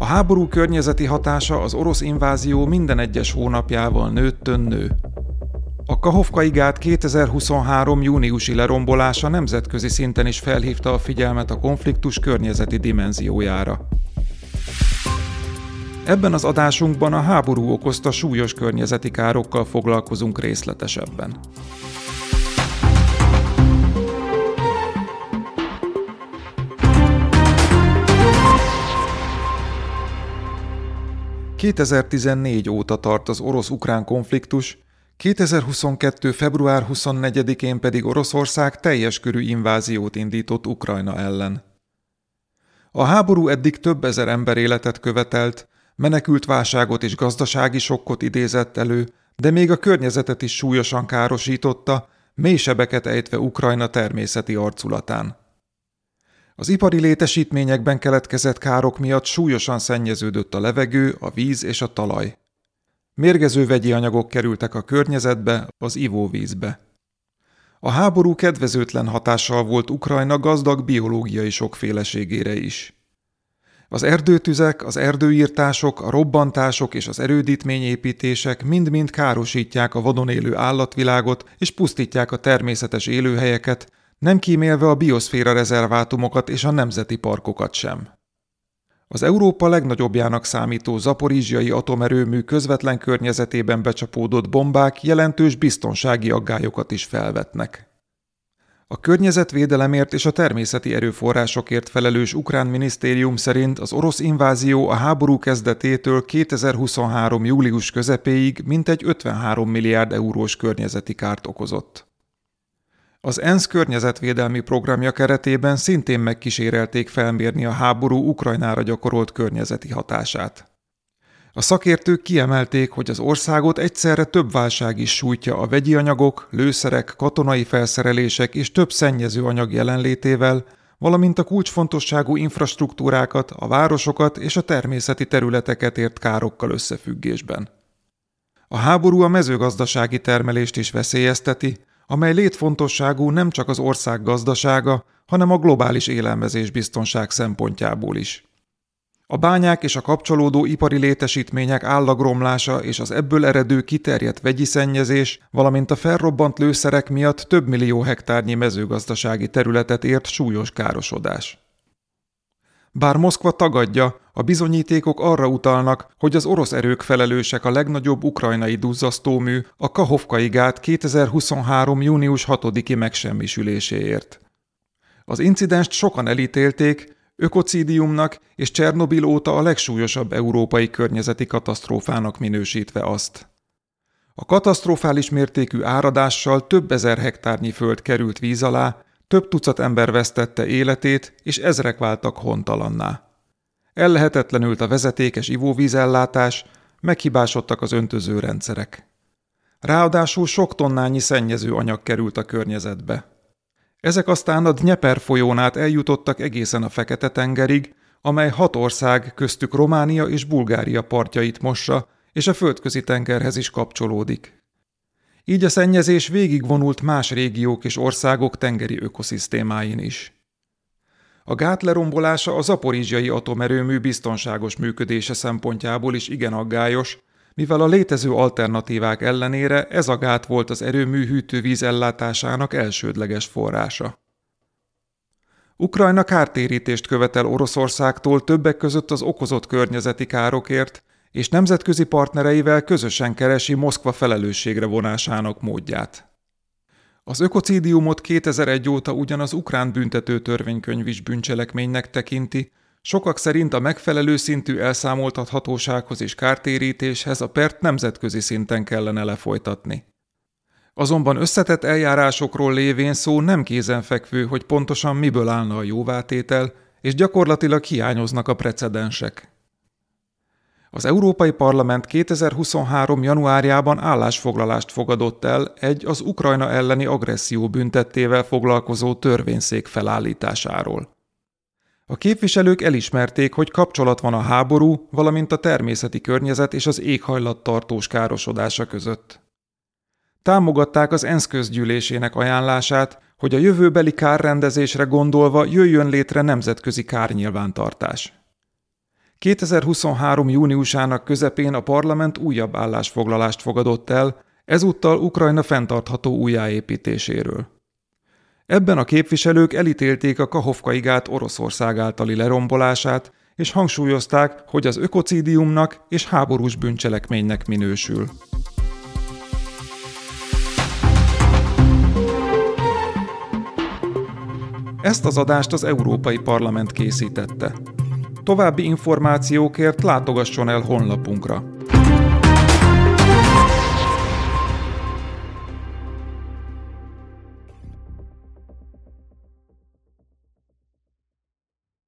A háború környezeti hatása az orosz invázió minden egyes hónapjával nőttön nő. A Kahovkai gát 2023. júniusi lerombolása nemzetközi szinten is felhívta a figyelmet a konfliktus környezeti dimenziójára. Ebben az adásunkban a háború okozta súlyos környezeti károkkal foglalkozunk részletesebben. 2014 óta tart az orosz-ukrán konfliktus, 2022. február 24-én pedig Oroszország teljes körű inváziót indított Ukrajna ellen. A háború eddig több ezer ember életet követelt, menekült válságot és gazdasági sokkot idézett elő, de még a környezetet is súlyosan károsította, mély sebeket ejtve Ukrajna természeti arculatán. Az ipari létesítményekben keletkezett károk miatt súlyosan szennyeződött a levegő, a víz és a talaj. Mérgező vegyi anyagok kerültek a környezetbe, az ivóvízbe. A háború kedvezőtlen hatással volt Ukrajna gazdag biológiai sokféleségére is. Az erdőtüzek, az erdőírtások, a robbantások és az erődítményépítések mind-mind károsítják a vadon élő állatvilágot és pusztítják a természetes élőhelyeket, nem kímélve a bioszféra rezervátumokat és a nemzeti parkokat sem. Az Európa legnagyobbjának számító zaporizsiai atomerőmű közvetlen környezetében becsapódott bombák jelentős biztonsági aggályokat is felvetnek. A környezetvédelemért és a természeti erőforrásokért felelős ukrán minisztérium szerint az orosz invázió a háború kezdetétől 2023. július közepéig mintegy 53 milliárd eurós környezeti kárt okozott. Az ENSZ környezetvédelmi programja keretében szintén megkísérelték felmérni a háború Ukrajnára gyakorolt környezeti hatását. A szakértők kiemelték, hogy az országot egyszerre több válság is sújtja a vegyi anyagok, lőszerek, katonai felszerelések és több szennyező anyag jelenlétével, valamint a kulcsfontosságú infrastruktúrákat, a városokat és a természeti területeket ért károkkal összefüggésben. A háború a mezőgazdasági termelést is veszélyezteti, amely létfontosságú nem csak az ország gazdasága, hanem a globális élelmezés biztonság szempontjából is. A bányák és a kapcsolódó ipari létesítmények állagromlása és az ebből eredő kiterjedt vegyi szennyezés, valamint a felrobbant lőszerek miatt több millió hektárnyi mezőgazdasági területet ért súlyos károsodás. Bár Moszkva tagadja, a bizonyítékok arra utalnak, hogy az orosz erők felelősek a legnagyobb ukrajnai duzzasztómű, a Kahovkai gát 2023. június 6-i megsemmisüléséért. Az incidenst sokan elítélték, ökocidiumnak és Csernobil óta a legsúlyosabb európai környezeti katasztrófának minősítve azt. A katasztrofális mértékű áradással több ezer hektárnyi föld került víz alá, több tucat ember vesztette életét, és ezrek váltak hontalanná. Ellehetetlenült a vezetékes ivóvízellátás, meghibásodtak az öntözőrendszerek. Ráadásul sok tonnányi szennyező anyag került a környezetbe. Ezek aztán a Dnyeper folyón át eljutottak egészen a Fekete-tengerig, amely hat ország, köztük Románia és Bulgária partjait mossa, és a földközi tengerhez is kapcsolódik. Így a szennyezés végigvonult más régiók és országok tengeri ökoszisztémáin is. A gát lerombolása a zaporizsiai atomerőmű biztonságos működése szempontjából is igen aggályos, mivel a létező alternatívák ellenére ez a gát volt az erőmű hűtővíz ellátásának elsődleges forrása. Ukrajna kártérítést követel Oroszországtól többek között az okozott környezeti károkért, és nemzetközi partnereivel közösen keresi Moszkva felelősségre vonásának módját. Az ökocidiumot 2001 óta ugyanaz ukrán büntető törvénykönyv is bűncselekménynek tekinti, sokak szerint a megfelelő szintű elszámoltathatósághoz és kártérítéshez a pert nemzetközi szinten kellene lefolytatni. Azonban összetett eljárásokról lévén szó nem kézenfekvő, hogy pontosan miből állna a jóvátétel, és gyakorlatilag hiányoznak a precedensek. Az Európai Parlament 2023. januárjában állásfoglalást fogadott el egy az Ukrajna elleni agresszió büntettével foglalkozó törvényszék felállításáról. A képviselők elismerték, hogy kapcsolat van a háború, valamint a természeti környezet és az éghajlat tartós károsodása között. Támogatták az ENSZ közgyűlésének ajánlását, hogy a jövőbeli kárrendezésre gondolva jöjjön létre nemzetközi kárnyilvántartás. 2023. júniusának közepén a parlament újabb állásfoglalást fogadott el, ezúttal Ukrajna fenntartható újjáépítéséről. Ebben a képviselők elítélték a Kahovkai gát Oroszország általi lerombolását, és hangsúlyozták, hogy az ökocidiumnak és háborús bűncselekménynek minősül. Ezt az adást az Európai Parlament készítette. További információkért látogasson el honlapunkra